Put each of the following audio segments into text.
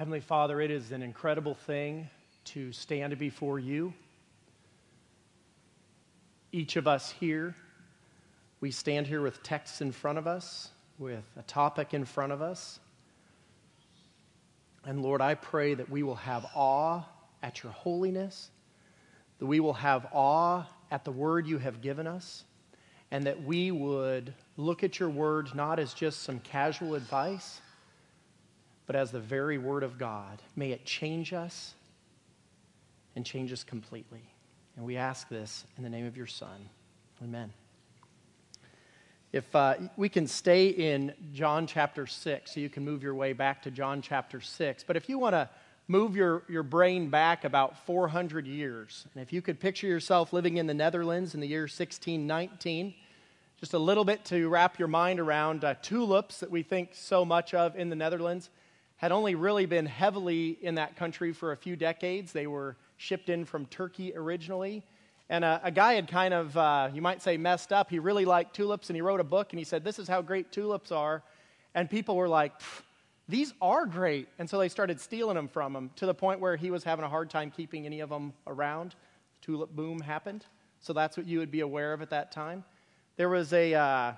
Heavenly Father, it is an incredible thing to stand before you. Each of us here, we stand here with texts in front of us, with a topic in front of us. And Lord, I pray that we will have awe at your holiness, that we will have awe at the word you have given us, and that we would look at your word not as just some casual advice but as the very Word of God. May it change us and change us completely. And we ask this in the name of your Son. Amen. If uh, we can stay in John chapter 6, so you can move your way back to John chapter 6. But if you want to move your, your brain back about 400 years, and if you could picture yourself living in the Netherlands in the year 1619, just a little bit to wrap your mind around uh, tulips that we think so much of in the Netherlands had only really been heavily in that country for a few decades. They were shipped in from Turkey originally. And a, a guy had kind of, uh, you might say, messed up. He really liked tulips and he wrote a book and he said, This is how great tulips are. And people were like, These are great. And so they started stealing them from him to the point where he was having a hard time keeping any of them around. The tulip boom happened. So that's what you would be aware of at that time. There was a, uh,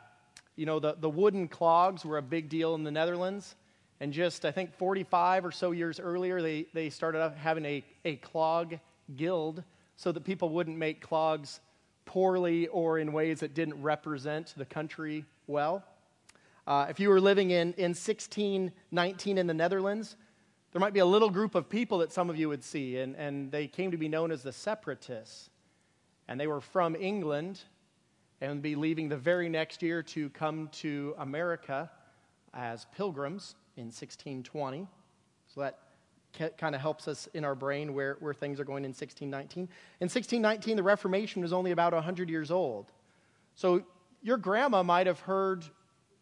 you know, the, the wooden clogs were a big deal in the Netherlands. And just, I think, 45 or so years earlier, they, they started having a, a clog guild so that people wouldn't make clogs poorly or in ways that didn't represent the country well. Uh, if you were living in, in 1619 in the Netherlands, there might be a little group of people that some of you would see, and, and they came to be known as the separatists. And they were from England and would be leaving the very next year to come to America as pilgrims in 1620. So that kind of helps us in our brain where, where things are going in 1619. In 1619, the Reformation was only about 100 years old. So your grandma might have heard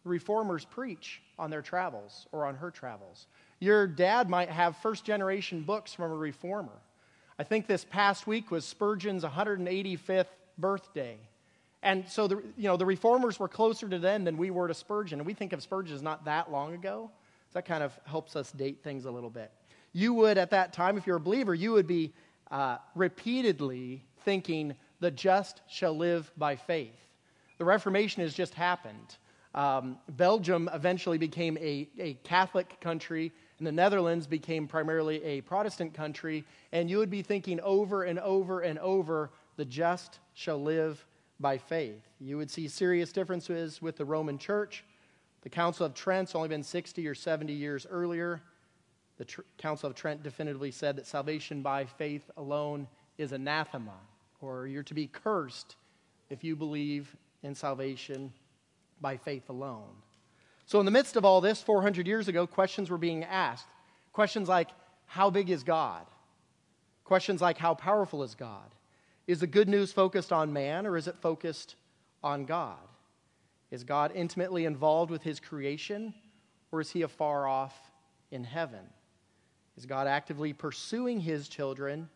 reformers preach on their travels or on her travels. Your dad might have first generation books from a reformer. I think this past week was Spurgeon's 185th birthday. And so the, you know, the reformers were closer to them than we were to Spurgeon. And we think of Spurgeon as not that long ago. So that kind of helps us date things a little bit. You would, at that time, if you're a believer, you would be uh, repeatedly thinking, the just shall live by faith. The Reformation has just happened. Um, Belgium eventually became a, a Catholic country, and the Netherlands became primarily a Protestant country. And you would be thinking over and over and over, the just shall live by faith. You would see serious differences with the Roman Church. The Council of Trent's only been 60 or 70 years earlier. The Tr- Council of Trent definitively said that salvation by faith alone is anathema, or you're to be cursed if you believe in salvation by faith alone. So, in the midst of all this, 400 years ago, questions were being asked. Questions like, How big is God? Questions like, How powerful is God? Is the good news focused on man or is it focused on God? Is God intimately involved with his creation, or is he afar off in heaven? Is God actively pursuing his children,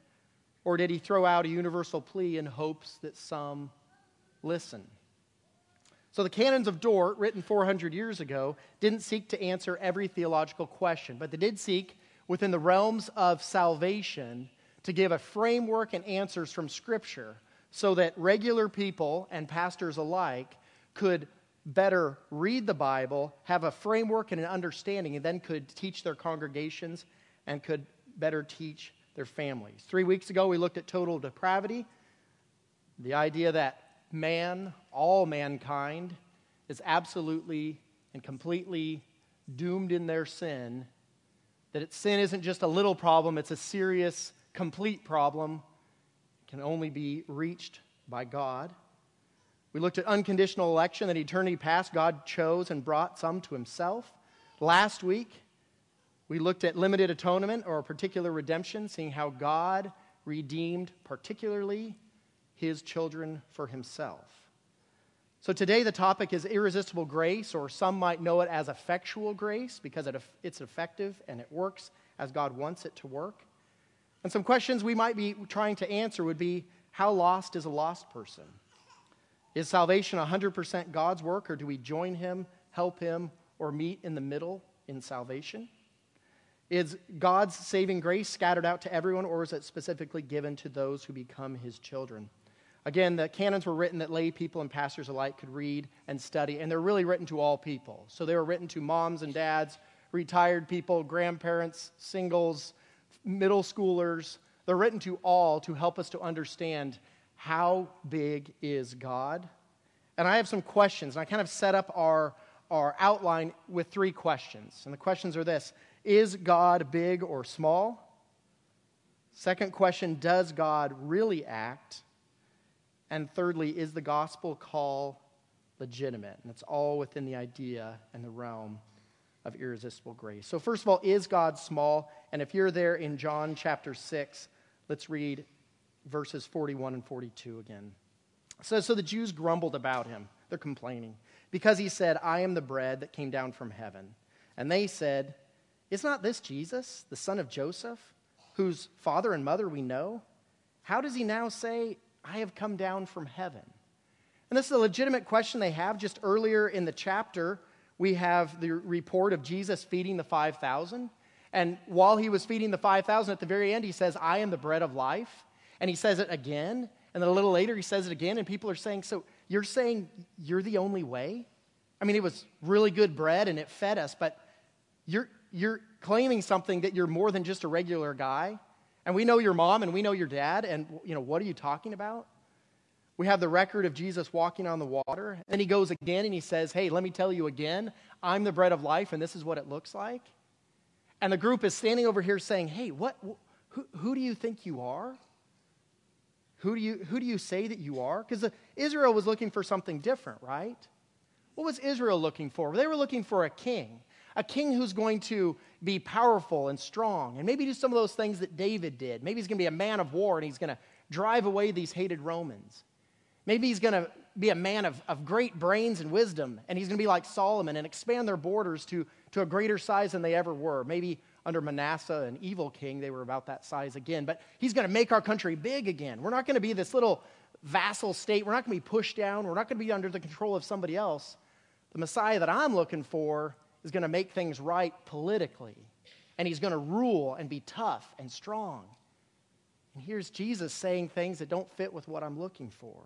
or did he throw out a universal plea in hopes that some listen? So, the canons of Dort, written 400 years ago, didn't seek to answer every theological question, but they did seek, within the realms of salvation, to give a framework and answers from Scripture so that regular people and pastors alike could better read the Bible, have a framework and an understanding, and then could teach their congregations and could better teach their families. Three weeks ago, we looked at total depravity, the idea that man, all mankind, is absolutely and completely doomed in their sin, that sin isn't just a little problem, it's a serious, complete problem, can only be reached by God. We looked at unconditional election, that eternity past, God chose and brought some to himself. Last week, we looked at limited atonement or particular redemption, seeing how God redeemed particularly his children for himself. So today the topic is irresistible grace, or some might know it as effectual grace because it's effective and it works as God wants it to work. And some questions we might be trying to answer would be how lost is a lost person? Is salvation 100% God's work, or do we join Him, help Him, or meet in the middle in salvation? Is God's saving grace scattered out to everyone, or is it specifically given to those who become his children? Again, the canons were written that lay people and pastors alike could read and study, and they're really written to all people. So they were written to moms and dads, retired people, grandparents, singles, middle schoolers. They're written to all to help us to understand how big is God. And I have some questions, and I kind of set up our, our outline with three questions. And the questions are this Is God big or small? Second question Does God really act? And thirdly, is the gospel call legitimate? And it's all within the idea and the realm of irresistible grace. So, first of all, is God small? And if you're there in John chapter 6, let's read verses 41 and 42 again. It says, So the Jews grumbled about him. They're complaining because he said, I am the bread that came down from heaven. And they said, Is not this Jesus, the son of Joseph, whose father and mother we know? How does he now say, I have come down from heaven? And this is a legitimate question they have. Just earlier in the chapter, we have the report of Jesus feeding the 5,000. And while he was feeding the 5,000, at the very end, he says, I am the bread of life. And he says it again. And then a little later, he says it again. And people are saying, So you're saying you're the only way? I mean, it was really good bread and it fed us, but you're, you're claiming something that you're more than just a regular guy. And we know your mom and we know your dad. And, you know, what are you talking about? We have the record of Jesus walking on the water. Then he goes again and he says, Hey, let me tell you again, I'm the bread of life, and this is what it looks like. And the group is standing over here saying, Hey, what, who, who do you think you are? Who do you, who do you say that you are? Because uh, Israel was looking for something different, right? What was Israel looking for? They were looking for a king, a king who's going to be powerful and strong, and maybe do some of those things that David did. Maybe he's going to be a man of war and he's going to drive away these hated Romans. Maybe he's going to be a man of, of great brains and wisdom, and he's going to be like Solomon and expand their borders to, to a greater size than they ever were. Maybe under Manasseh, an evil king, they were about that size again. But he's going to make our country big again. We're not going to be this little vassal state. We're not going to be pushed down. We're not going to be under the control of somebody else. The Messiah that I'm looking for is going to make things right politically, and he's going to rule and be tough and strong. And here's Jesus saying things that don't fit with what I'm looking for.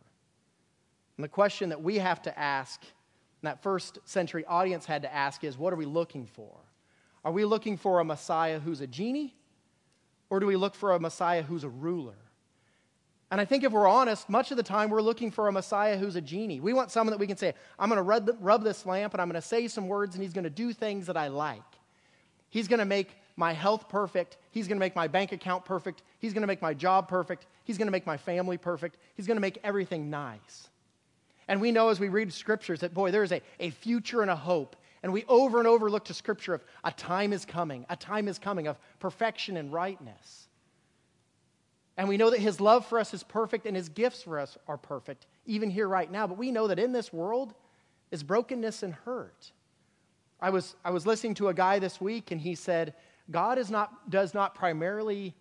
And the question that we have to ask, and that first century audience had to ask, is what are we looking for? Are we looking for a Messiah who's a genie? Or do we look for a Messiah who's a ruler? And I think if we're honest, much of the time we're looking for a Messiah who's a genie. We want someone that we can say, I'm going to rub, this lamp and I'm going to say some words and he's going to do things that I like. He's going to make my health perfect. He's going to make my bank account perfect. He's going to make my job perfect. He's going to make my family perfect. He's going to make everything nice. And we know as we read scriptures that, boy, there is a, a future and a hope. And we over and over look to scripture of a time is coming, a time is coming of perfection and rightness. And we know that his love for us is perfect and his gifts for us are perfect, even here right now. But we know that in this world is brokenness and hurt. I was, I was listening to a guy this week, and he said, God is not, does not primarily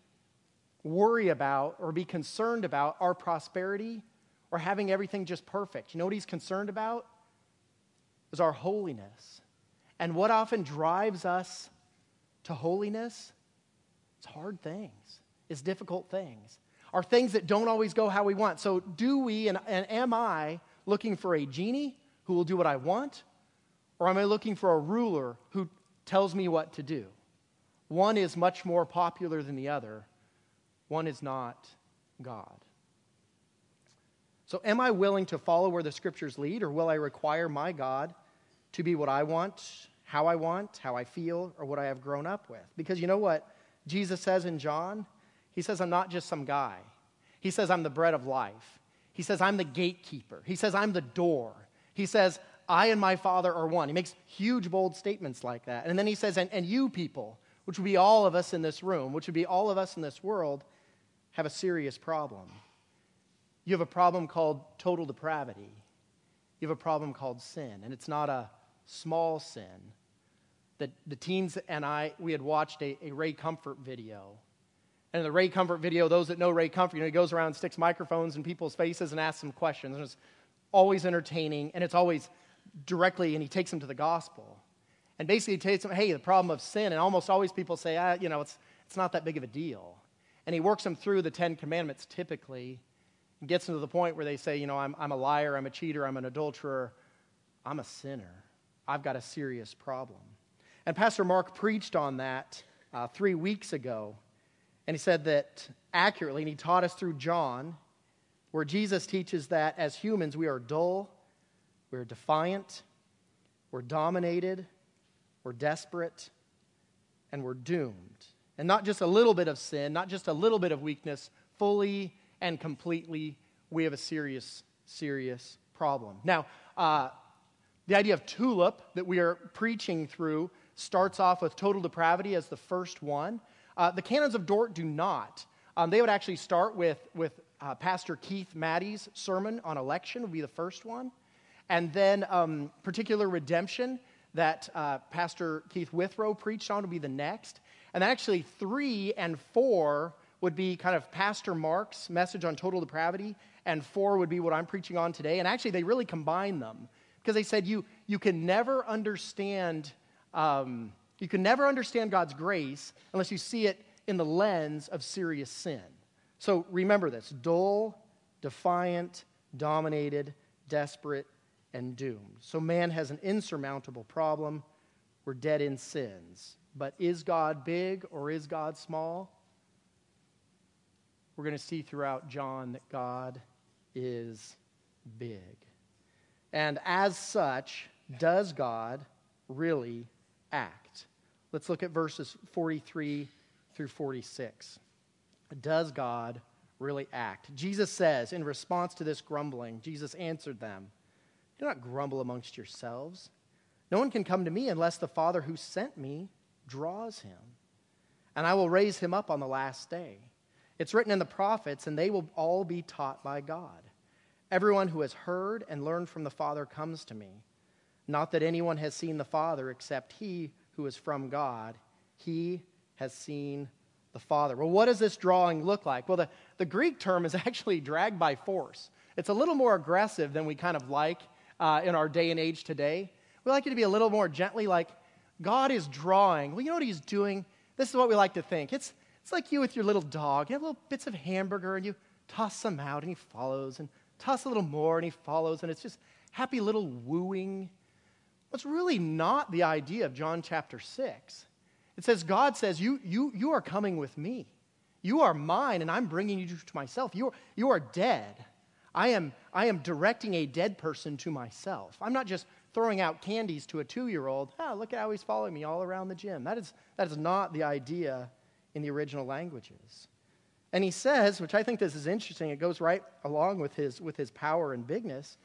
worry about or be concerned about our prosperity or having everything just perfect. You know what he's concerned about? Is our holiness. And what often drives us to holiness? It's hard things, it's difficult things, are things that don't always go how we want. So, do we and, and am I looking for a genie who will do what I want? Or am I looking for a ruler who tells me what to do? One is much more popular than the other, one is not God. So, am I willing to follow where the scriptures lead, or will I require my God to be what I want, how I want, how I feel, or what I have grown up with? Because you know what Jesus says in John? He says, I'm not just some guy. He says, I'm the bread of life. He says, I'm the gatekeeper. He says, I'm the door. He says, I and my Father are one. He makes huge, bold statements like that. And then he says, and, and you people, which would be all of us in this room, which would be all of us in this world, have a serious problem. You have a problem called total depravity. You have a problem called sin, and it's not a small sin. That the teens and I, we had watched a, a Ray Comfort video. And in the Ray Comfort video, those that know Ray Comfort, you know, he goes around sticks microphones in people's faces and asks them questions. And it's always entertaining, and it's always directly, and he takes them to the gospel. and basically he tells them, hey, the problem of sin. And almost always people say, ah, you know, it's, it's not that big of a deal. And he works them through the Ten Commandments typically and gets them to the point where they say, you know, I'm, I'm a liar, I'm a cheater, I'm an adulterer, I'm a sinner. I've got a serious problem. And Pastor Mark preached on that uh, three weeks ago. And he said that accurately, and he taught us through John, where Jesus teaches that as humans we are dull, we're defiant, we're dominated, we're desperate, and we're doomed. And not just a little bit of sin, not just a little bit of weakness, fully and completely, we have a serious, serious problem. Now, uh, the idea of tulip that we are preaching through starts off with total depravity as the first one. Uh, the canons of Dort do not. Um, they would actually start with, with uh, Pastor Keith Mattie's sermon on election, would be the first one. And then um, particular redemption that uh, Pastor Keith Withrow preached on would be the next. And actually, three and four would be kind of Pastor Mark's message on total depravity, and four would be what I'm preaching on today. And actually, they really combine them because they said you, you can never understand um, you can never understand God's grace unless you see it in the lens of serious sin. So remember this dull, defiant, dominated, desperate, and doomed. So man has an insurmountable problem. We're dead in sins. But is God big or is God small? We're going to see throughout John that God is big. And as such, does God really act? Let's look at verses 43 through 46. Does God really act? Jesus says, in response to this grumbling, Jesus answered them, Do not grumble amongst yourselves. No one can come to me unless the Father who sent me draws him. And I will raise him up on the last day. It's written in the prophets, and they will all be taught by God. Everyone who has heard and learned from the Father comes to me. Not that anyone has seen the Father except he who is from God. He has seen the Father. Well, what does this drawing look like? Well, the, the Greek term is actually dragged by force. It's a little more aggressive than we kind of like uh, in our day and age today. We like it to be a little more gently, like God is drawing. Well, you know what He's doing? This is what we like to think. It's, it's like you with your little dog. You have little bits of hamburger and you toss them out and he follows and toss a little more and he follows and it's just happy little wooing. What's really not the idea of John chapter 6. It says, God says, you, you, you are coming with me. You are mine, and I'm bringing you to myself. You are, you are dead. I am, I am directing a dead person to myself. I'm not just throwing out candies to a two year old. Oh, ah, look at how he's following me all around the gym. That is, that is not the idea in the original languages. And he says, which I think this is interesting, it goes right along with his, with his power and bigness.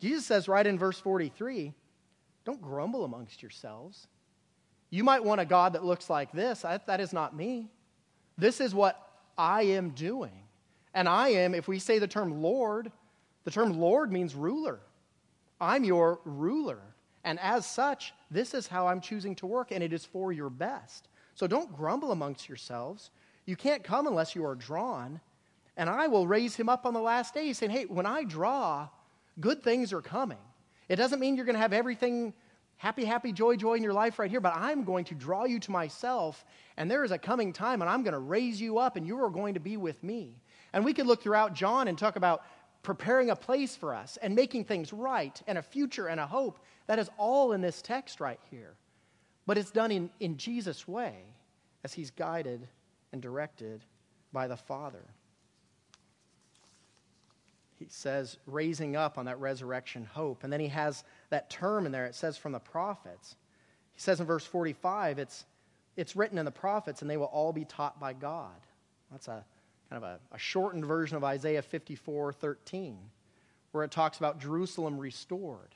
Jesus says right in verse 43 don't grumble amongst yourselves. You might want a God that looks like this. I, that is not me. This is what I am doing. And I am, if we say the term Lord, the term Lord means ruler. I'm your ruler. And as such, this is how I'm choosing to work, and it is for your best. So don't grumble amongst yourselves. You can't come unless you are drawn. And I will raise him up on the last day, saying, Hey, when I draw, good things are coming. It doesn't mean you're going to have everything happy, happy, joy, joy in your life right here, but I'm going to draw you to myself, and there is a coming time, and I'm going to raise you up, and you are going to be with me. And we could look throughout John and talk about preparing a place for us and making things right and a future and a hope. That is all in this text right here. But it's done in, in Jesus' way as he's guided and directed by the Father. He says, raising up on that resurrection hope. And then he has that term in there, it says from the prophets. He says in verse 45, it's, it's written in the prophets, and they will all be taught by God. That's a kind of a, a shortened version of Isaiah 54 13, where it talks about Jerusalem restored.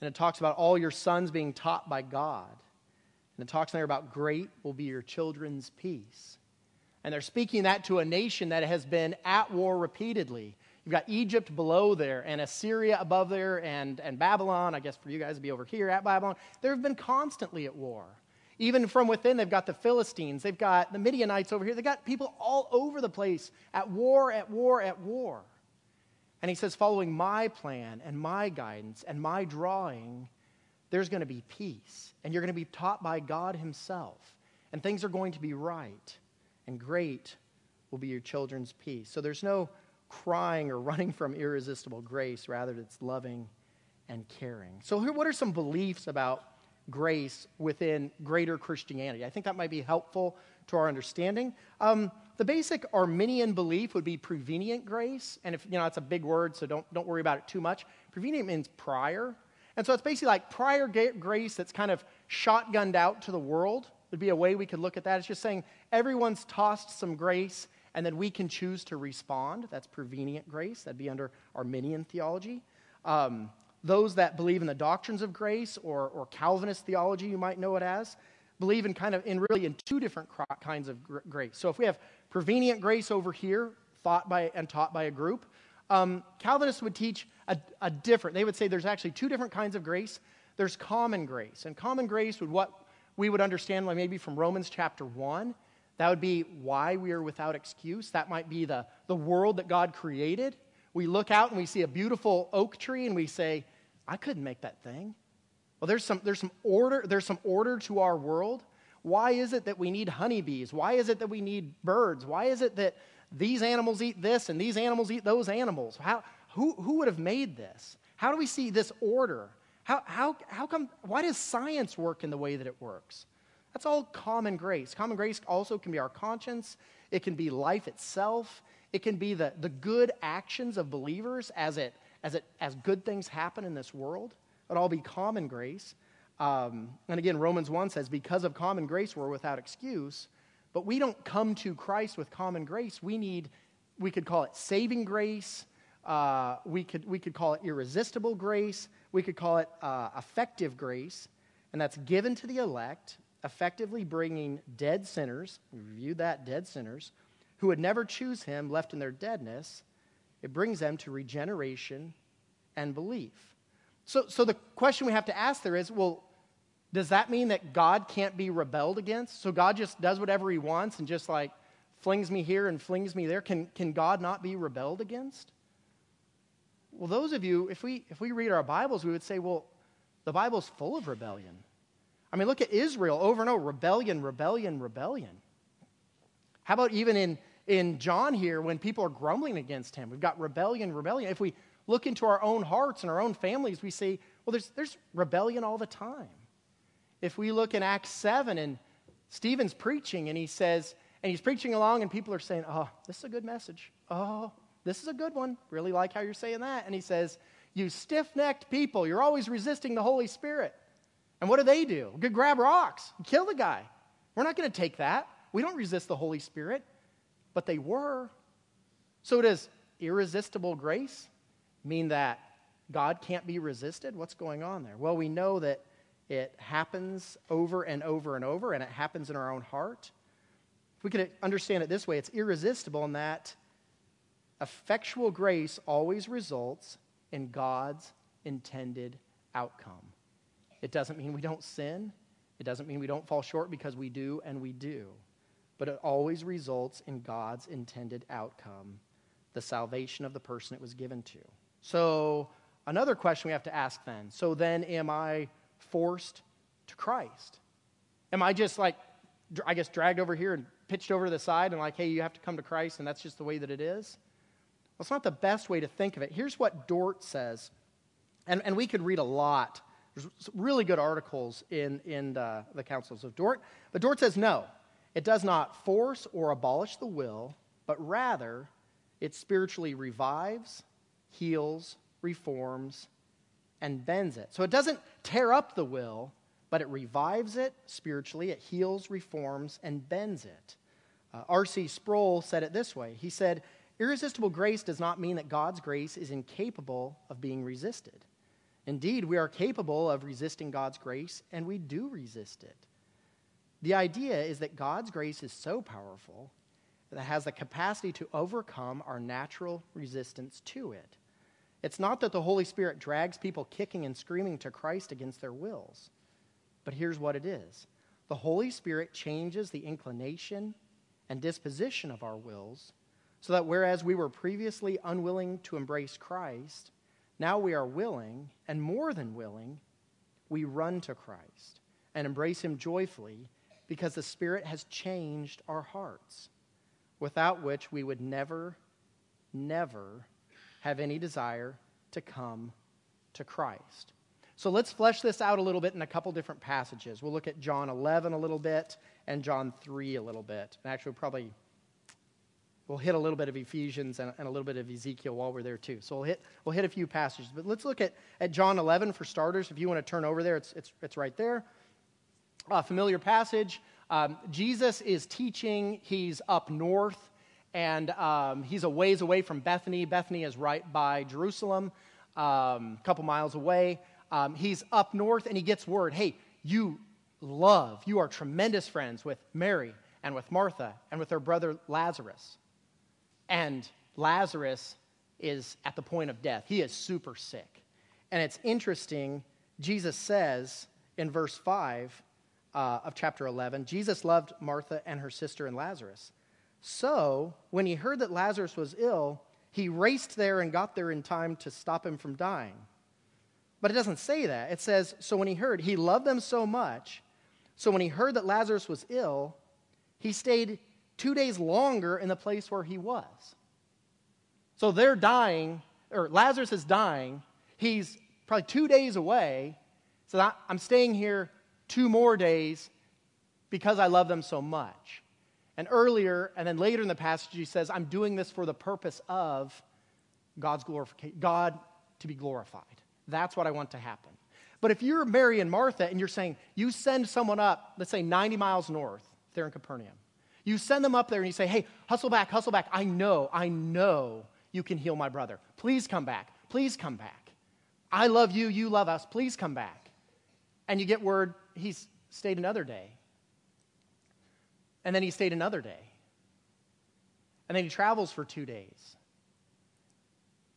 And it talks about all your sons being taught by God. And it talks there about great will be your children's peace. And they're speaking that to a nation that has been at war repeatedly. You've got Egypt below there, and Assyria above there, and, and Babylon. I guess for you guys to be over here at Babylon. They've been constantly at war. Even from within, they've got the Philistines, they've got the Midianites over here, they've got people all over the place at war, at war, at war. And he says, following my plan and my guidance and my drawing, there's going to be peace, and you're going to be taught by God Himself, and things are going to be right, and great will be your children's peace. So there's no crying or running from irresistible grace, rather, it's loving and caring. So, what are some beliefs about grace within greater Christianity? I think that might be helpful to our understanding. Um, the basic Arminian belief would be prevenient grace, and if you know, it's a big word, so don't, don't worry about it too much. Prevenient means prior. And so it's basically like prior grace that's kind of shotgunned out to the world, would be a way we could look at that. It's just saying everyone's tossed some grace and then we can choose to respond. That's prevenient grace. That'd be under Arminian theology. Um, those that believe in the doctrines of grace or, or Calvinist theology, you might know it as, believe in kind of in really in two different kinds of gr- grace. So if we have prevenient grace over here, thought by and taught by a group, um, Calvinists would teach a, a different. They would say there's actually two different kinds of grace. There's common grace, and common grace would what we would understand like maybe from Romans chapter one that would be why we are without excuse. That might be the, the world that God created. We look out and we see a beautiful oak tree and we say, I couldn't make that thing. Well, there's some, there's some order, there's some order to our world. Why is it that we need honeybees? Why is it that we need birds? Why is it that these animals eat this and these animals eat those animals? How, who, who would have made this? How do we see this order? How, how, how come, why does science work in the way that it works? That's all common grace. Common grace also can be our conscience, it can be life itself, it can be the, the good actions of believers as, it, as, it, as good things happen in this world. It all be common grace. Um, and again, Romans 1 says, because of common grace, we're without excuse. But we don't come to Christ with common grace. We need, we could call it saving grace. Uh, we, could, we could call it irresistible grace. We could call it uh, effective grace. And that's given to the elect effectively bringing dead sinners, we reviewed that, dead sinners, who would never choose him, left in their deadness, it brings them to regeneration and belief. So, so the question we have to ask there is well, does that mean that God can't be rebelled against? So God just does whatever he wants and just like flings me here and flings me there? Can, can God not be rebelled against? Well, those of you, if we, if we read our Bibles, we would say, well, the Bible's full of rebellion. I mean, look at Israel over and over rebellion, rebellion, rebellion. How about even in, in John here when people are grumbling against him? We've got rebellion, rebellion. If we look into our own hearts and our own families, we see, well, there's, there's rebellion all the time. If we look in Acts 7 and Stephen's preaching and he says, and he's preaching along and people are saying, oh, this is a good message. Oh, this is a good one. Really like how you're saying that. And he says, you stiff necked people, you're always resisting the Holy Spirit. And what do they do? Go grab rocks, kill the guy. We're not going to take that. We don't resist the Holy Spirit, but they were. So does irresistible grace mean that God can't be resisted? What's going on there? Well, we know that it happens over and over and over, and it happens in our own heart. If we could understand it this way, it's irresistible in that effectual grace always results in God's intended outcome. It doesn't mean we don't sin. It doesn't mean we don't fall short because we do and we do. But it always results in God's intended outcome, the salvation of the person it was given to. So, another question we have to ask then so then, am I forced to Christ? Am I just like, I guess, dragged over here and pitched over to the side and like, hey, you have to come to Christ and that's just the way that it is? It's not the best way to think of it. Here's what Dort says, and, and we could read a lot there's really good articles in, in the, the Councils of Dort. But Dort says no, it does not force or abolish the will, but rather it spiritually revives, heals, reforms, and bends it. So it doesn't tear up the will, but it revives it spiritually, it heals, reforms, and bends it. Uh, R.C. Sproul said it this way He said, Irresistible grace does not mean that God's grace is incapable of being resisted. Indeed, we are capable of resisting God's grace, and we do resist it. The idea is that God's grace is so powerful that it has the capacity to overcome our natural resistance to it. It's not that the Holy Spirit drags people kicking and screaming to Christ against their wills, but here's what it is the Holy Spirit changes the inclination and disposition of our wills so that whereas we were previously unwilling to embrace Christ, now we are willing, and more than willing, we run to Christ and embrace Him joyfully because the Spirit has changed our hearts, without which we would never, never have any desire to come to Christ. So let's flesh this out a little bit in a couple different passages. We'll look at John 11 a little bit and John 3 a little bit. And actually, probably we'll hit a little bit of Ephesians and, and, a little bit of Ezekiel while we're there too. So we'll hit, we'll hit a few passages. But let's look at, at John 11 for starters. If you want to turn over there, it's, it's, it's right there. A familiar passage. Um, Jesus is teaching. He's up north, and um, he's a ways away from Bethany. Bethany is right by Jerusalem, um, a couple miles away. Um, he's up north, and he gets word hey, you love, you are tremendous friends with Mary and with Martha and with her brother Lazarus. And Lazarus is at the point of death. He is super sick. And it's interesting, Jesus says in verse 5 uh, of chapter 11 Jesus loved Martha and her sister and Lazarus. So, when he heard that Lazarus was ill, he raced there and got there in time to stop him from dying. But it doesn't say that. It says, So when he heard, he loved them so much. So when he heard that Lazarus was ill, he stayed two days longer in the place where he was. So they're dying, or Lazarus is dying. He's probably two days away. So I'm staying here two more days because I love them so much. And earlier, and then later in the passage, he says, I'm doing this for the purpose of God's glorification, God to be glorified. That's what I want to happen. But if you're Mary and Martha and you're saying, you send someone up, let's say 90 miles north, there in Capernaum, you send them up there and you say, hey, hustle back, hustle back. I know, I know you can heal my brother. Please come back. Please come back. I love you, you love us. Please come back. And you get word he's stayed another day. And then he stayed another day. And then he travels for two days.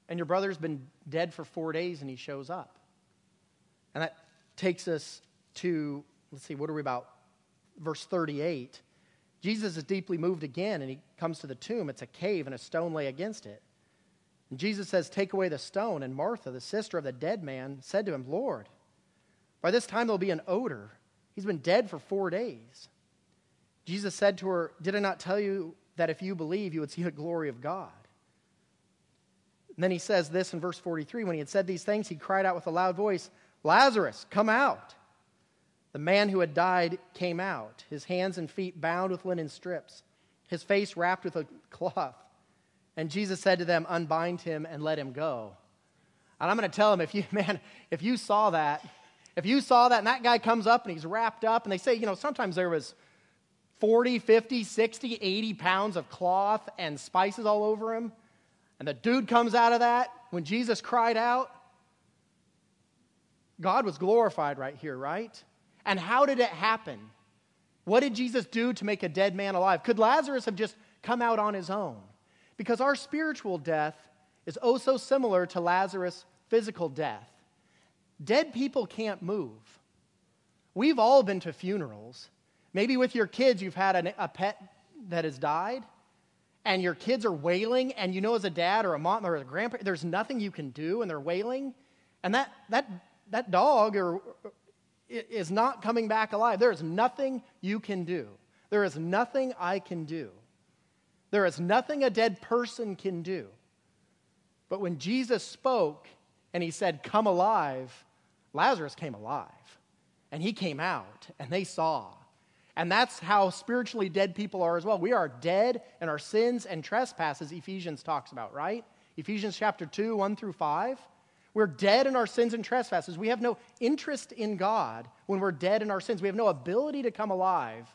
And your brother's been dead for four days and he shows up. And that takes us to, let's see, what are we about? Verse 38. Jesus is deeply moved again, and he comes to the tomb. It's a cave, and a stone lay against it. And Jesus says, Take away the stone. And Martha, the sister of the dead man, said to him, Lord, by this time there'll be an odor. He's been dead for four days. Jesus said to her, Did I not tell you that if you believe, you would see the glory of God? And then he says this in verse 43 When he had said these things, he cried out with a loud voice, Lazarus, come out. The man who had died came out, his hands and feet bound with linen strips, his face wrapped with a cloth. And Jesus said to them, Unbind him and let him go. And I'm going to tell him, if you, man, if you saw that, if you saw that and that guy comes up and he's wrapped up, and they say, you know, sometimes there was 40, 50, 60, 80 pounds of cloth and spices all over him, and the dude comes out of that, when Jesus cried out, God was glorified right here, right? And how did it happen? What did Jesus do to make a dead man alive? Could Lazarus have just come out on his own? Because our spiritual death is oh so similar to Lazarus' physical death. Dead people can't move. We've all been to funerals. Maybe with your kids, you've had a, a pet that has died, and your kids are wailing, and you know, as a dad or a mom or a grandpa, there's nothing you can do, and they're wailing. And that, that, that dog or, is not coming back alive. There is nothing you can do. There is nothing I can do. There is nothing a dead person can do. But when Jesus spoke and he said, Come alive, Lazarus came alive. And he came out, and they saw. And that's how spiritually dead people are as well. We are dead in our sins and trespasses, Ephesians talks about, right? Ephesians chapter 2, 1 through 5. We're dead in our sins and trespasses. We have no interest in God when we're dead in our sins. We have no ability to come alive.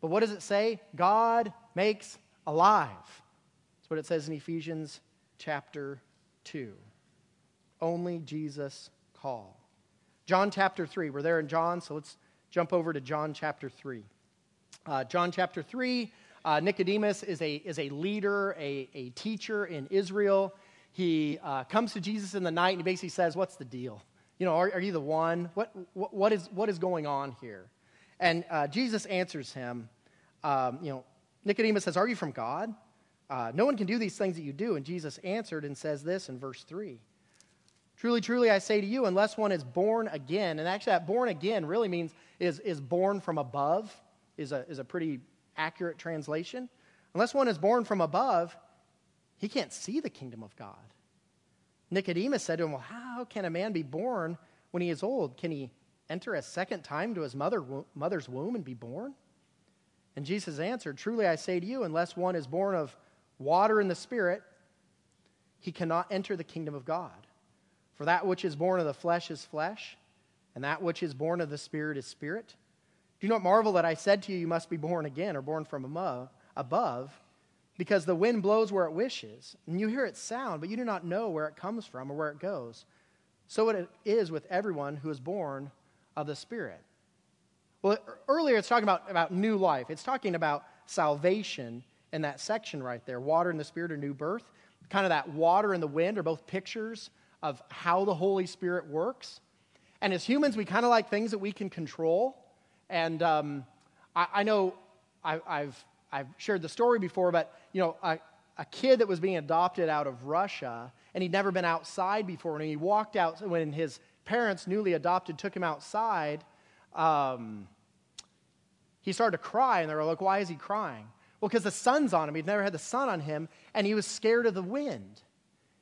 But what does it say? God makes alive. That's what it says in Ephesians chapter 2. Only Jesus call. John chapter 3. We're there in John, so let's jump over to John chapter 3. Uh, John chapter 3, uh, Nicodemus is a, is a leader, a, a teacher in Israel he uh, comes to Jesus in the night and he basically says, What's the deal? You know, are, are you the one? What, what, what, is, what is going on here? And uh, Jesus answers him, um, You know, Nicodemus says, Are you from God? Uh, no one can do these things that you do. And Jesus answered and says this in verse 3 Truly, truly, I say to you, unless one is born again, and actually that born again really means is, is born from above, is a, is a pretty accurate translation. Unless one is born from above, he can't see the kingdom of God. Nicodemus said to him, Well, how can a man be born when he is old? Can he enter a second time to his mother, mother's womb and be born? And Jesus answered, Truly I say to you, unless one is born of water and the Spirit, he cannot enter the kingdom of God. For that which is born of the flesh is flesh, and that which is born of the Spirit is spirit. Do not marvel that I said to you, You must be born again, or born from above, because the wind blows where it wishes, and you hear its sound, but you do not know where it comes from or where it goes. So it is with everyone who is born of the Spirit. Well, earlier it's talking about, about new life. It's talking about salvation in that section right there. Water and the Spirit or new birth. Kind of that water and the wind are both pictures of how the Holy Spirit works. And as humans, we kind of like things that we can control. And um, I, I, know I, have I've shared the story before, but you know, a, a kid that was being adopted out of Russia, and he'd never been outside before, and he walked out when his parents, newly adopted, took him outside. Um, he started to cry, and they were like, "Why is he crying?" Well, because the sun's on him. He'd never had the sun on him, and he was scared of the wind.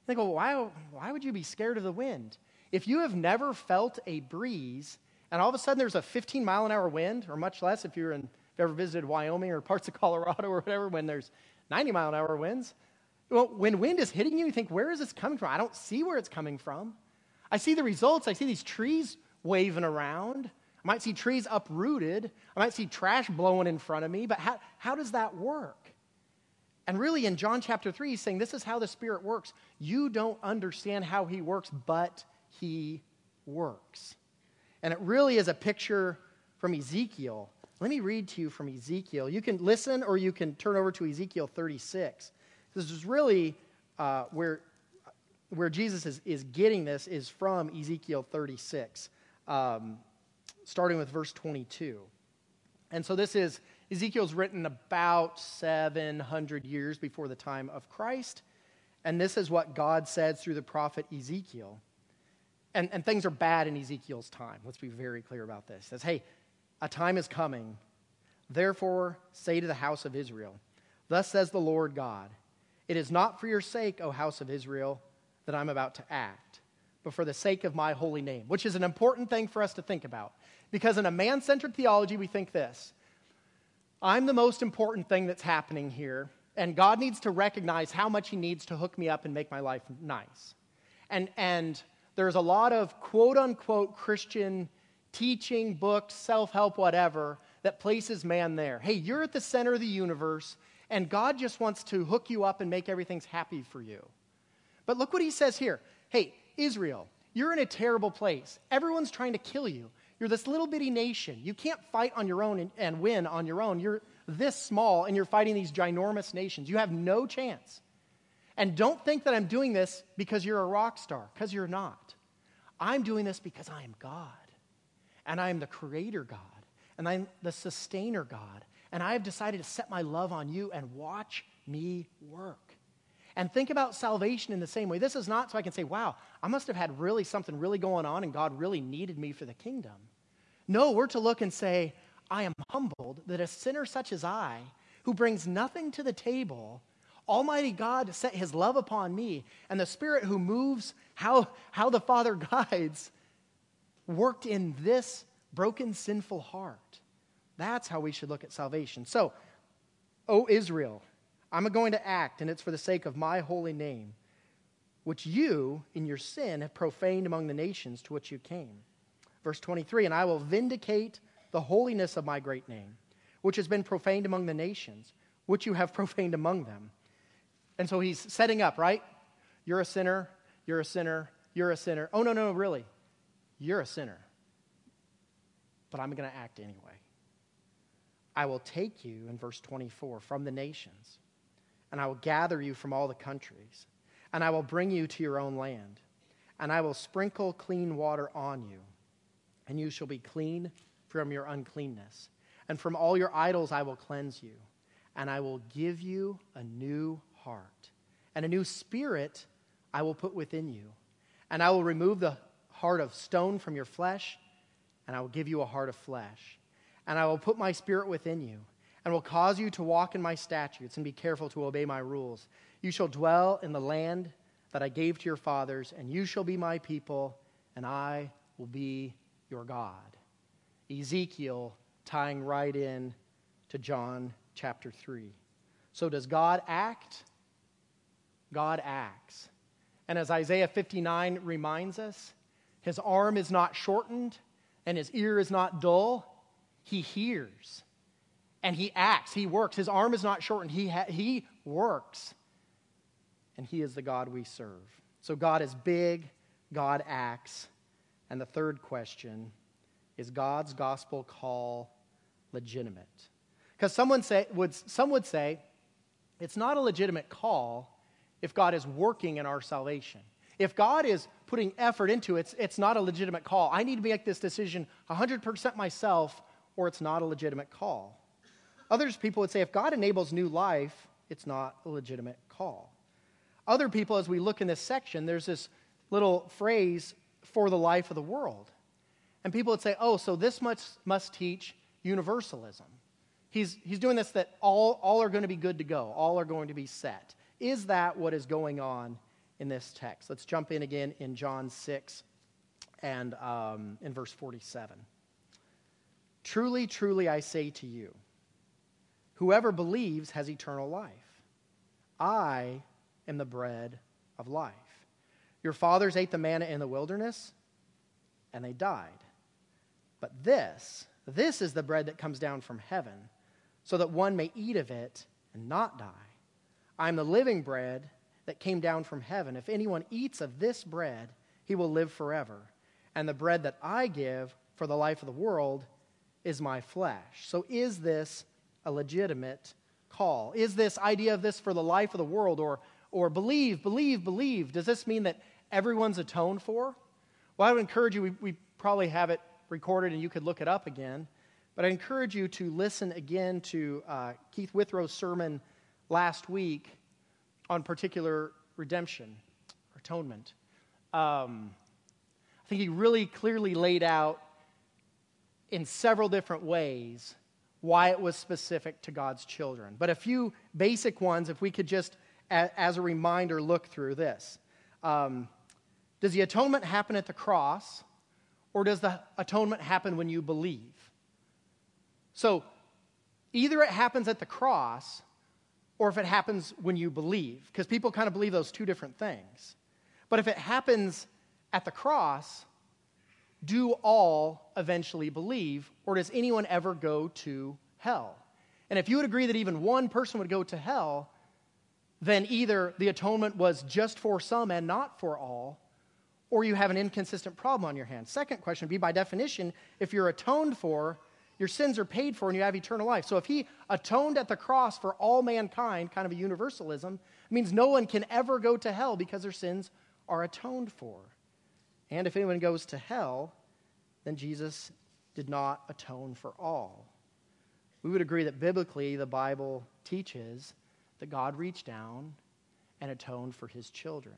They go, why, why would you be scared of the wind? If you have never felt a breeze, and all of a sudden there's a 15 mile an hour wind, or much less if you're in, if you ever visited Wyoming or parts of Colorado or whatever, when there's 90 mile an hour winds, well, when wind is hitting you, you think, where is this coming from? I don't see where it's coming from. I see the results. I see these trees waving around. I might see trees uprooted. I might see trash blowing in front of me, but how, how does that work? And really, in John chapter 3, he's saying this is how the Spirit works. You don't understand how he works, but he works. And it really is a picture from Ezekiel. Let me read to you from Ezekiel. You can listen or you can turn over to Ezekiel 36. This is really uh, where, where Jesus is, is getting this is from Ezekiel 36, um, starting with verse 22. And so this is Ezekiel's written about 700 years before the time of Christ. And this is what God said through the prophet Ezekiel. And, and things are bad in Ezekiel's time. Let's be very clear about this. It says, hey, a time is coming. Therefore, say to the house of Israel, Thus says the Lord God, It is not for your sake, O house of Israel, that I'm about to act, but for the sake of my holy name, which is an important thing for us to think about. Because in a man centered theology, we think this I'm the most important thing that's happening here, and God needs to recognize how much He needs to hook me up and make my life nice. And, and there's a lot of quote unquote Christian teaching, books, self help, whatever, that places man there. Hey, you're at the center of the universe, and God just wants to hook you up and make everything's happy for you. But look what He says here. Hey, Israel, you're in a terrible place. Everyone's trying to kill you. You're this little bitty nation. You can't fight on your own and, and win on your own. You're this small and you're fighting these ginormous nations. You have no chance. And don't think that I'm doing this because you're a rock star, because you're not. I'm doing this because I am God. And I am the creator God. And I'm the sustainer God. And I have decided to set my love on you and watch me work. And think about salvation in the same way. This is not so I can say, wow, I must have had really something really going on and God really needed me for the kingdom. No, we're to look and say, I am humbled that a sinner such as I, who brings nothing to the table, Almighty God set his love upon me, and the Spirit who moves how, how the Father guides worked in this broken, sinful heart. That's how we should look at salvation. So, O Israel, I'm going to act, and it's for the sake of my holy name, which you, in your sin, have profaned among the nations to which you came. Verse 23 And I will vindicate the holiness of my great name, which has been profaned among the nations, which you have profaned among them. And so he's setting up, right? You're a sinner, you're a sinner, you're a sinner. Oh, no, no, really. You're a sinner. But I'm going to act anyway. I will take you, in verse 24, from the nations and I will gather you from all the countries, and I will bring you to your own land, and I will sprinkle clean water on you, and you shall be clean from your uncleanness. And from all your idols I will cleanse you, and I will give you a new heart, and a new spirit I will put within you. And I will remove the heart of stone from your flesh, and I will give you a heart of flesh. And I will put my spirit within you, and will cause you to walk in my statutes and be careful to obey my rules. You shall dwell in the land that I gave to your fathers, and you shall be my people, and I will be your God. Ezekiel tying right in to John chapter 3. So, does God act? God acts. And as Isaiah 59 reminds us, his arm is not shortened and his ear is not dull. He hears and he acts. He works. His arm is not shortened. He, ha- he works. And he is the God we serve. So God is big, God acts. And the third question is God's gospel call legitimate? Because someone say, would, some would say it's not a legitimate call if God is working in our salvation. If God is putting effort into it, it's, it's not a legitimate call. I need to make this decision 100% myself, or it's not a legitimate call. Others people would say if God enables new life, it's not a legitimate call. Other people, as we look in this section, there's this little phrase for the life of the world. And people would say, oh, so this must, must teach universalism. He's, he's doing this that all, all are going to be good to go, all are going to be set. Is that what is going on in this text? Let's jump in again in John 6 and um, in verse 47. Truly, truly, I say to you, whoever believes has eternal life. I am the bread of life. Your fathers ate the manna in the wilderness, and they died. But this, this is the bread that comes down from heaven, so that one may eat of it and not die. I am the living bread that came down from heaven. If anyone eats of this bread, he will live forever. And the bread that I give for the life of the world is my flesh. So, is this a legitimate call? Is this idea of this for the life of the world or, or believe, believe, believe? Does this mean that everyone's atoned for? Well, I would encourage you, we, we probably have it recorded and you could look it up again. But I encourage you to listen again to uh, Keith Withrow's sermon last week on particular redemption, or atonement. Um, I think he really clearly laid out in several different ways why it was specific to God's children. But a few basic ones, if we could just, as a reminder, look through this. Um, does the atonement happen at the cross, or does the atonement happen when you believe? So, either it happens at the cross, or if it happens when you believe, because people kind of believe those two different things. But if it happens at the cross, do all eventually believe, or does anyone ever go to hell? And if you would agree that even one person would go to hell, then either the atonement was just for some and not for all, or you have an inconsistent problem on your hands. Second question would be by definition, if you're atoned for, your sins are paid for and you have eternal life. So if he atoned at the cross for all mankind, kind of a universalism, it means no one can ever go to hell because their sins are atoned for. And if anyone goes to hell, then Jesus did not atone for all. We would agree that biblically the Bible teaches that God reached down and atoned for his children.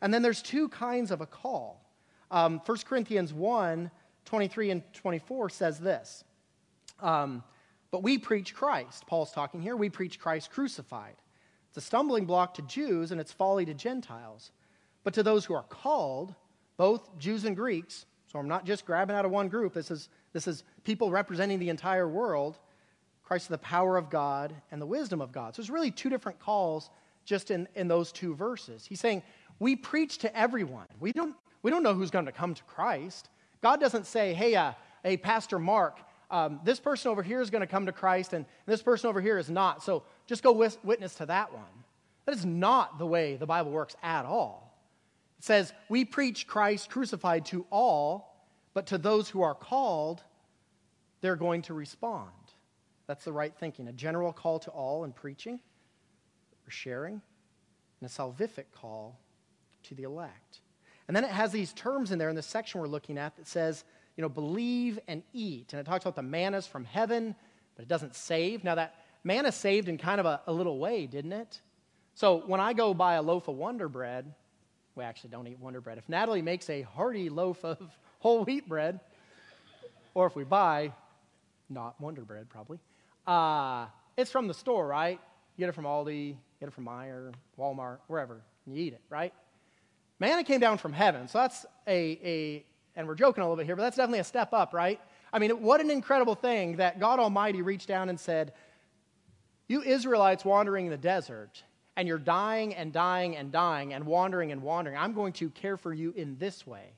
And then there's two kinds of a call. Um, 1 Corinthians 1 23 and 24 says this um, but we preach Christ. Paul's talking here. We preach Christ crucified. It's a stumbling block to Jews and it's folly to Gentiles. But to those who are called, both Jews and Greeks, so I'm not just grabbing out of one group, this is, this is people representing the entire world. Christ is the power of God and the wisdom of God. So there's really two different calls just in, in those two verses. He's saying, We preach to everyone. We don't, we don't know who's going to come to Christ. God doesn't say, Hey, uh, hey, Pastor Mark, um, this person over here is going to come to Christ and this person over here is not. So just go witness to that one. That is not the way the Bible works at all. It says, We preach Christ crucified to all, but to those who are called, they're going to respond. That's the right thinking. A general call to all in preaching or sharing, and a salvific call to the elect. And then it has these terms in there in the section we're looking at that says, you know, believe and eat. And it talks about the mannas from heaven, but it doesn't save. Now, that manna saved in kind of a, a little way, didn't it? So when I go buy a loaf of Wonder Bread, we actually don't eat Wonder Bread. If Natalie makes a hearty loaf of whole wheat bread, or if we buy not Wonder Bread probably, uh, it's from the store, right? You get it from Aldi, get it from Meijer, Walmart, wherever, and you eat it, right? Manna came down from heaven, so that's a, a and we're joking a little bit here, but that's definitely a step up, right? I mean, what an incredible thing that God Almighty reached down and said, You Israelites wandering in the desert, and you're dying and dying and dying and wandering and wandering. I'm going to care for you in this way.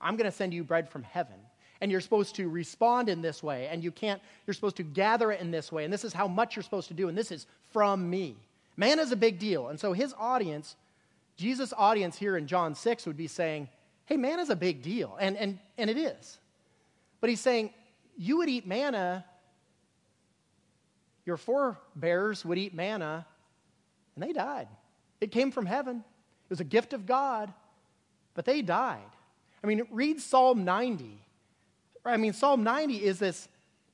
I'm going to send you bread from heaven. And you're supposed to respond in this way. And you can't, you're supposed to gather it in this way. And this is how much you're supposed to do. And this is from me. Man is a big deal. And so his audience, Jesus' audience here in John 6 would be saying, hey, manna is a big deal. And, and, and it is. But he's saying, you would eat manna, your forebears would eat manna, and they died. It came from heaven, it was a gift of God, but they died. I mean, read Psalm 90. I mean, Psalm 90 is this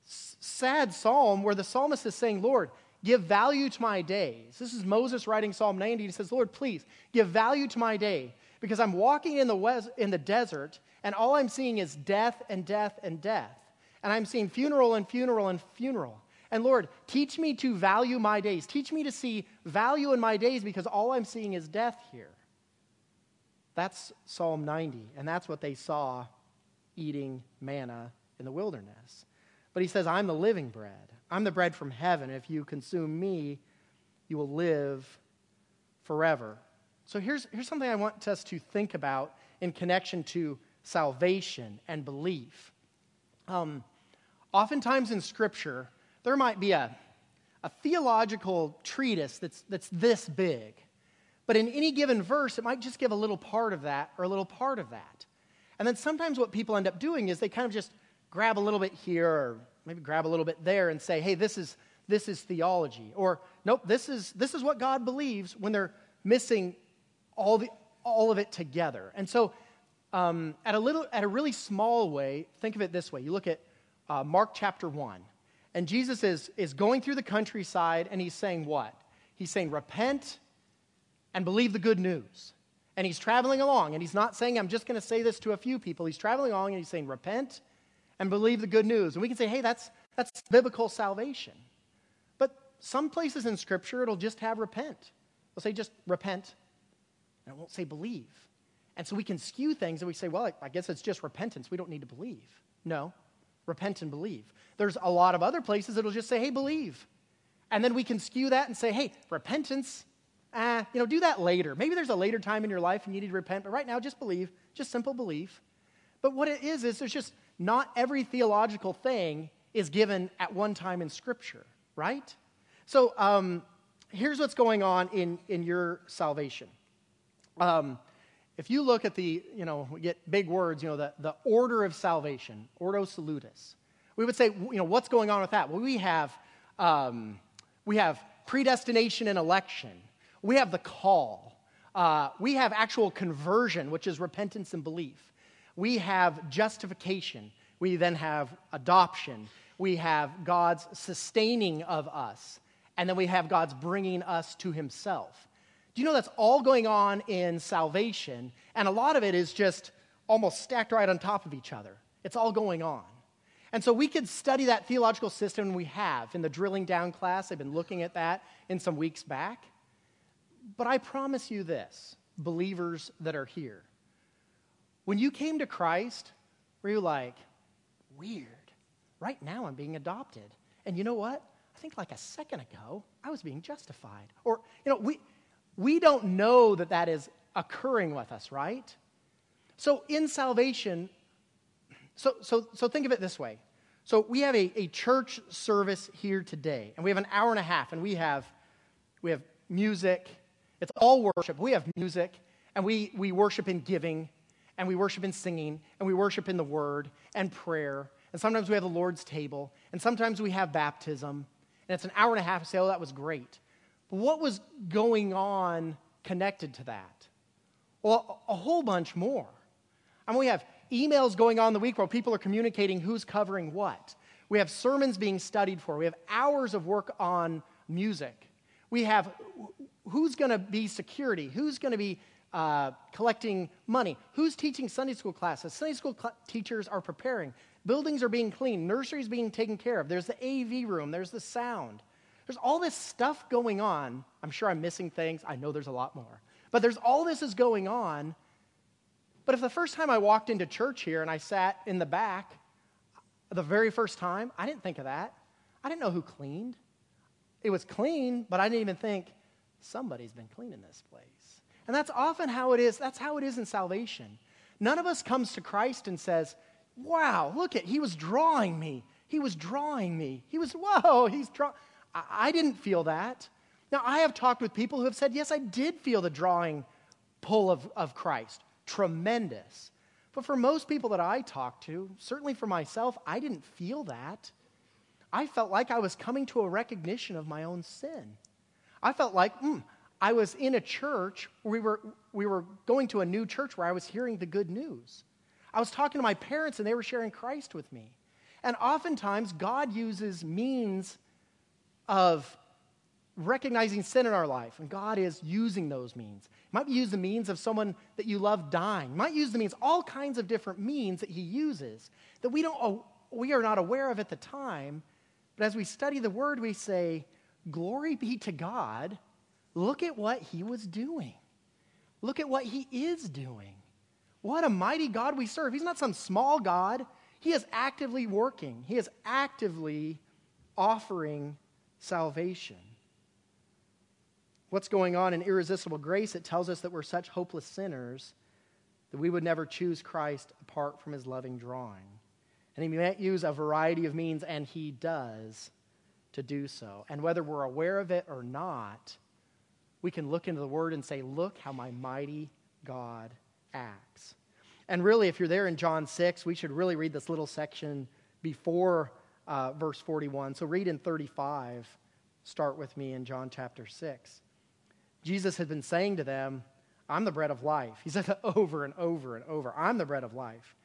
sad psalm where the psalmist is saying, Lord, give value to my days. This is Moses writing Psalm 90. He says, Lord, please give value to my day because I'm walking in the, in the desert and all I'm seeing is death and death and death. And I'm seeing funeral and funeral and funeral. And Lord, teach me to value my days. Teach me to see value in my days because all I'm seeing is death here. That's Psalm 90, and that's what they saw eating manna in the wilderness. But he says, I'm the living bread. I'm the bread from heaven. If you consume me, you will live forever. So here's, here's something I want us to think about in connection to salvation and belief. Um, oftentimes in Scripture, there might be a, a theological treatise that's, that's this big. But in any given verse, it might just give a little part of that or a little part of that. And then sometimes what people end up doing is they kind of just grab a little bit here or maybe grab a little bit there and say, hey, this is, this is theology. Or, nope, this is, this is what God believes when they're missing all, the, all of it together. And so, um, at, a little, at a really small way, think of it this way. You look at uh, Mark chapter 1, and Jesus is, is going through the countryside, and he's saying what? He's saying, repent and believe the good news. And he's traveling along, and he's not saying, I'm just going to say this to a few people. He's traveling along, and he's saying, repent and believe the good news. And we can say, hey, that's, that's biblical salvation. But some places in Scripture, it'll just have repent. It'll say, just repent and it won't say believe. And so we can skew things and we say, well, I guess it's just repentance. We don't need to believe. No, repent and believe. There's a lot of other places that'll just say, hey, believe. And then we can skew that and say, hey, repentance, ah, you know, do that later. Maybe there's a later time in your life and you need to repent, but right now just believe, just simple belief. But what it is, is there's just not every theological thing is given at one time in Scripture, right? So um, here's what's going on in, in your salvation. Um, if you look at the, you know, we get big words, you know, the, the order of salvation, ordo salutis, we would say, you know, what's going on with that? Well, we have, um, we have predestination and election. We have the call. Uh, we have actual conversion, which is repentance and belief. We have justification. We then have adoption. We have God's sustaining of us. And then we have God's bringing us to himself. Do you know that's all going on in salvation? And a lot of it is just almost stacked right on top of each other. It's all going on. And so we could study that theological system, we have in the drilling down class. I've been looking at that in some weeks back. But I promise you this, believers that are here. When you came to Christ, were you like, weird? Right now I'm being adopted. And you know what? I think like a second ago, I was being justified. Or, you know, we, we don't know that that is occurring with us, right? So in salvation, so, so, so think of it this way. So we have a, a church service here today, and we have an hour and a half, and we have, we have music. It's all worship. We have music, and we, we worship in giving, and we worship in singing, and we worship in the word and prayer. And sometimes we have the Lord's table, and sometimes we have baptism. And it's an hour and a half say, oh, that was great. But what was going on connected to that? Well, a whole bunch more. I mean, we have emails going on the week where people are communicating who's covering what. We have sermons being studied for. We have hours of work on music. We have who's going to be security, who's going to be uh, collecting money. Who's teaching Sunday school classes? Sunday school cl- teachers are preparing. Buildings are being cleaned. Nurseries being taken care of. There's the AV room. There's the sound. There's all this stuff going on. I'm sure I'm missing things. I know there's a lot more. But there's all this is going on. But if the first time I walked into church here and I sat in the back, the very first time, I didn't think of that. I didn't know who cleaned. It was clean, but I didn't even think somebody's been cleaning this place. And that's often how it is. That's how it is in salvation. None of us comes to Christ and says, Wow, look at, he was drawing me. He was drawing me. He was, whoa, he's drawing. I, didn't feel that. Now, I have talked with people who have said, Yes, I did feel the drawing pull of, of Christ. Tremendous. But for most people that I talked to, certainly for myself, I didn't feel that. I felt like I was coming to a recognition of my own sin. I felt like, mm, I was in a church, we were, we were going to a new church where I was hearing the good news. I was talking to my parents and they were sharing Christ with me. And oftentimes, God uses means of recognizing sin in our life, and God is using those means. He might use the means of someone that you love dying. He might use the means, all kinds of different means that He uses that we, don't, oh, we are not aware of at the time. But as we study the Word, we say, Glory be to God Look at what he was doing. Look at what he is doing. What a mighty God we serve. He's not some small God. He is actively working, he is actively offering salvation. What's going on in irresistible grace? It tells us that we're such hopeless sinners that we would never choose Christ apart from his loving drawing. And he might use a variety of means, and he does to do so. And whether we're aware of it or not, we can look into the Word and say, Look how my mighty God acts. And really, if you're there in John 6, we should really read this little section before uh, verse 41. So read in 35. Start with me in John chapter 6. Jesus had been saying to them, I'm the bread of life. He said over and over and over, I'm the bread of life.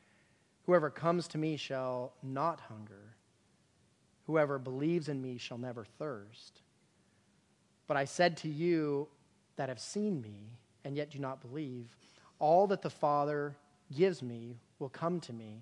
Whoever comes to me shall not hunger. Whoever believes in me shall never thirst. But I said to you that have seen me and yet do not believe, all that the Father gives me will come to me,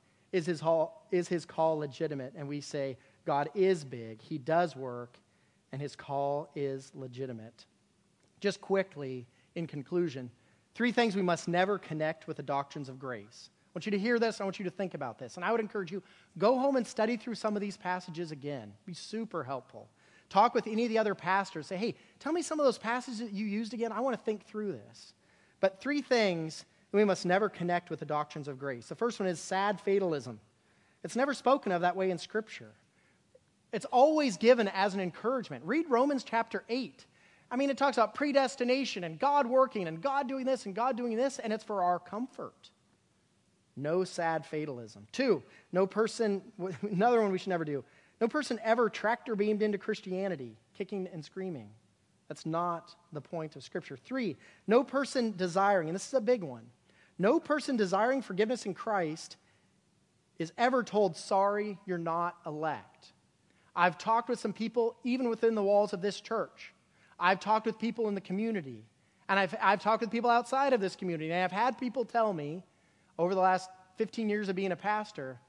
Is his, call, is his call legitimate? And we say, God is big, he does work, and his call is legitimate. Just quickly, in conclusion, three things we must never connect with the doctrines of grace. I want you to hear this. I want you to think about this. And I would encourage you, go home and study through some of these passages again. Be super helpful. Talk with any of the other pastors. Say, hey, tell me some of those passages that you used again. I want to think through this. But three things we must never connect with the doctrines of grace. The first one is sad fatalism. It's never spoken of that way in Scripture. It's always given as an encouragement. Read Romans chapter 8. I mean, it talks about predestination and God working and God doing this and God doing this, and it's for our comfort. No sad fatalism. Two, no person, another one we should never do. No person ever tractor beamed into Christianity, kicking and screaming. That's not the point of Scripture. Three, no person desiring, and this is a big one, no person desiring forgiveness in Christ is ever told, sorry, you're not elect. I've talked with some people, even within the walls of this church. I've talked with people in the community. And I've, I've talked with people outside of this community. And I've had people tell me over the last 15 years of being a pastor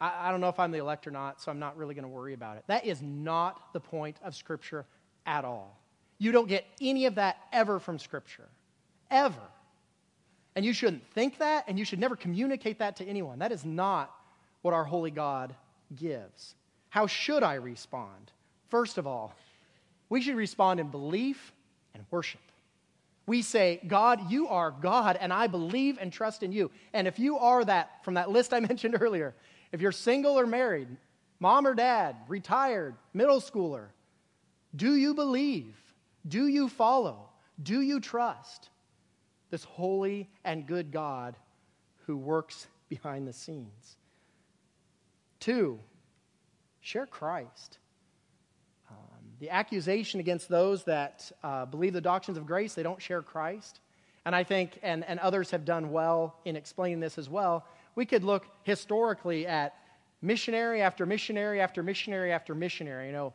I, I don't know if I'm the elect or not, so I'm not really going to worry about it. That is not the point of Scripture at all. You don't get any of that ever from Scripture. Ever. And you shouldn't think that, and you should never communicate that to anyone. That is not what our holy God gives. How should I respond? First of all, we should respond in belief and worship. We say, God, you are God, and I believe and trust in you. And if you are that, from that list I mentioned earlier, if you're single or married, mom or dad, retired, middle schooler, do you believe? Do you follow? Do you trust? This holy and good God who works behind the scenes. Two, share Christ. Um, the accusation against those that uh, believe the doctrines of grace, they don't share Christ. And I think, and, and others have done well in explaining this as well, we could look historically at missionary after missionary after missionary after missionary. You know,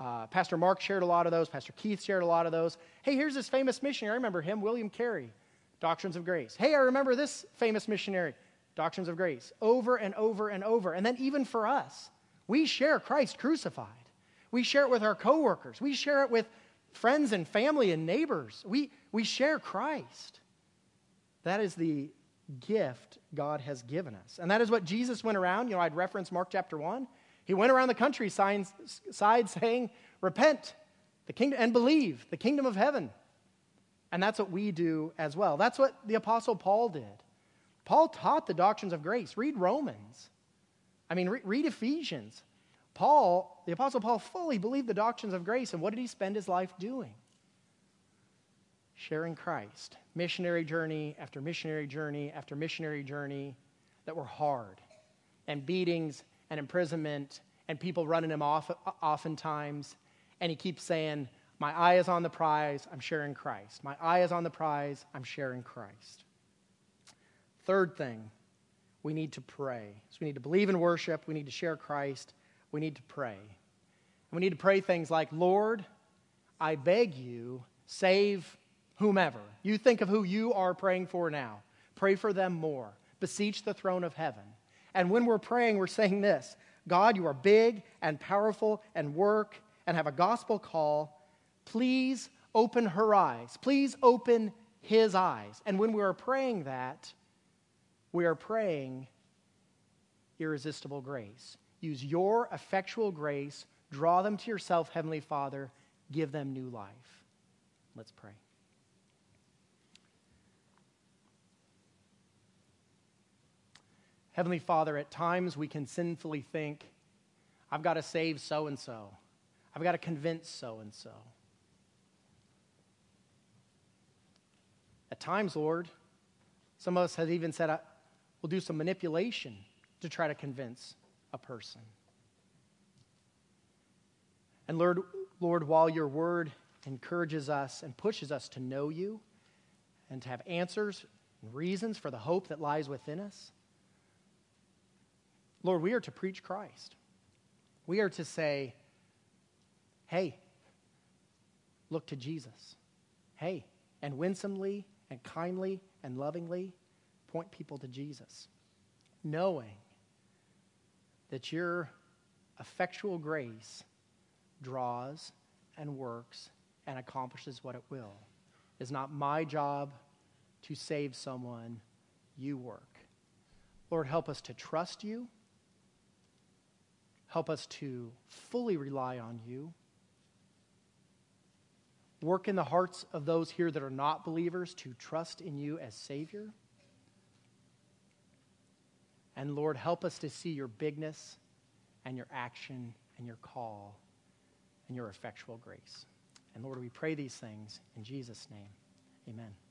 uh, Pastor Mark shared a lot of those. Pastor Keith shared a lot of those. Hey, here's this famous missionary. I remember him, William Carey, Doctrines of Grace. Hey, I remember this famous missionary, Doctrines of Grace. Over and over and over. And then even for us, we share Christ crucified. We share it with our coworkers. We share it with friends and family and neighbors. We, we share Christ. That is the gift God has given us. And that is what Jesus went around. You know, I'd reference Mark chapter 1. He went around the countryside saying, Repent the kingdom, and believe the kingdom of heaven. And that's what we do as well. That's what the Apostle Paul did. Paul taught the doctrines of grace. Read Romans. I mean, re- read Ephesians. Paul, the Apostle Paul, fully believed the doctrines of grace. And what did he spend his life doing? Sharing Christ. Missionary journey after missionary journey after missionary journey that were hard. And beatings and imprisonment and people running him off oftentimes. And he keeps saying, My eye is on the prize, I'm sharing Christ. My eye is on the prize, I'm sharing Christ. Third thing, we need to pray. So we need to believe in worship, we need to share Christ, we need to pray. And we need to pray things like, Lord, I beg you, save whomever. You think of who you are praying for now. Pray for them more. Beseech the throne of heaven. And when we're praying, we're saying this God, you are big and powerful and work and have a gospel call. Please open her eyes. Please open his eyes. And when we are praying that, we are praying irresistible grace. Use your effectual grace, draw them to yourself, Heavenly Father, give them new life. Let's pray. Heavenly Father, at times we can sinfully think, I've got to save so and so. I've got to convince so and so. At times, Lord, some of us have even said, we'll do some manipulation to try to convince a person. And Lord, Lord, while your word encourages us and pushes us to know you and to have answers and reasons for the hope that lies within us, Lord, we are to preach Christ. We are to say, hey, look to Jesus. Hey, and winsomely and kindly and lovingly point people to Jesus, knowing that your effectual grace draws and works and accomplishes what it will. It is not my job to save someone, you work. Lord, help us to trust you Help us to fully rely on you. Work in the hearts of those here that are not believers to trust in you as Savior. And Lord, help us to see your bigness and your action and your call and your effectual grace. And Lord, we pray these things in Jesus' name. Amen.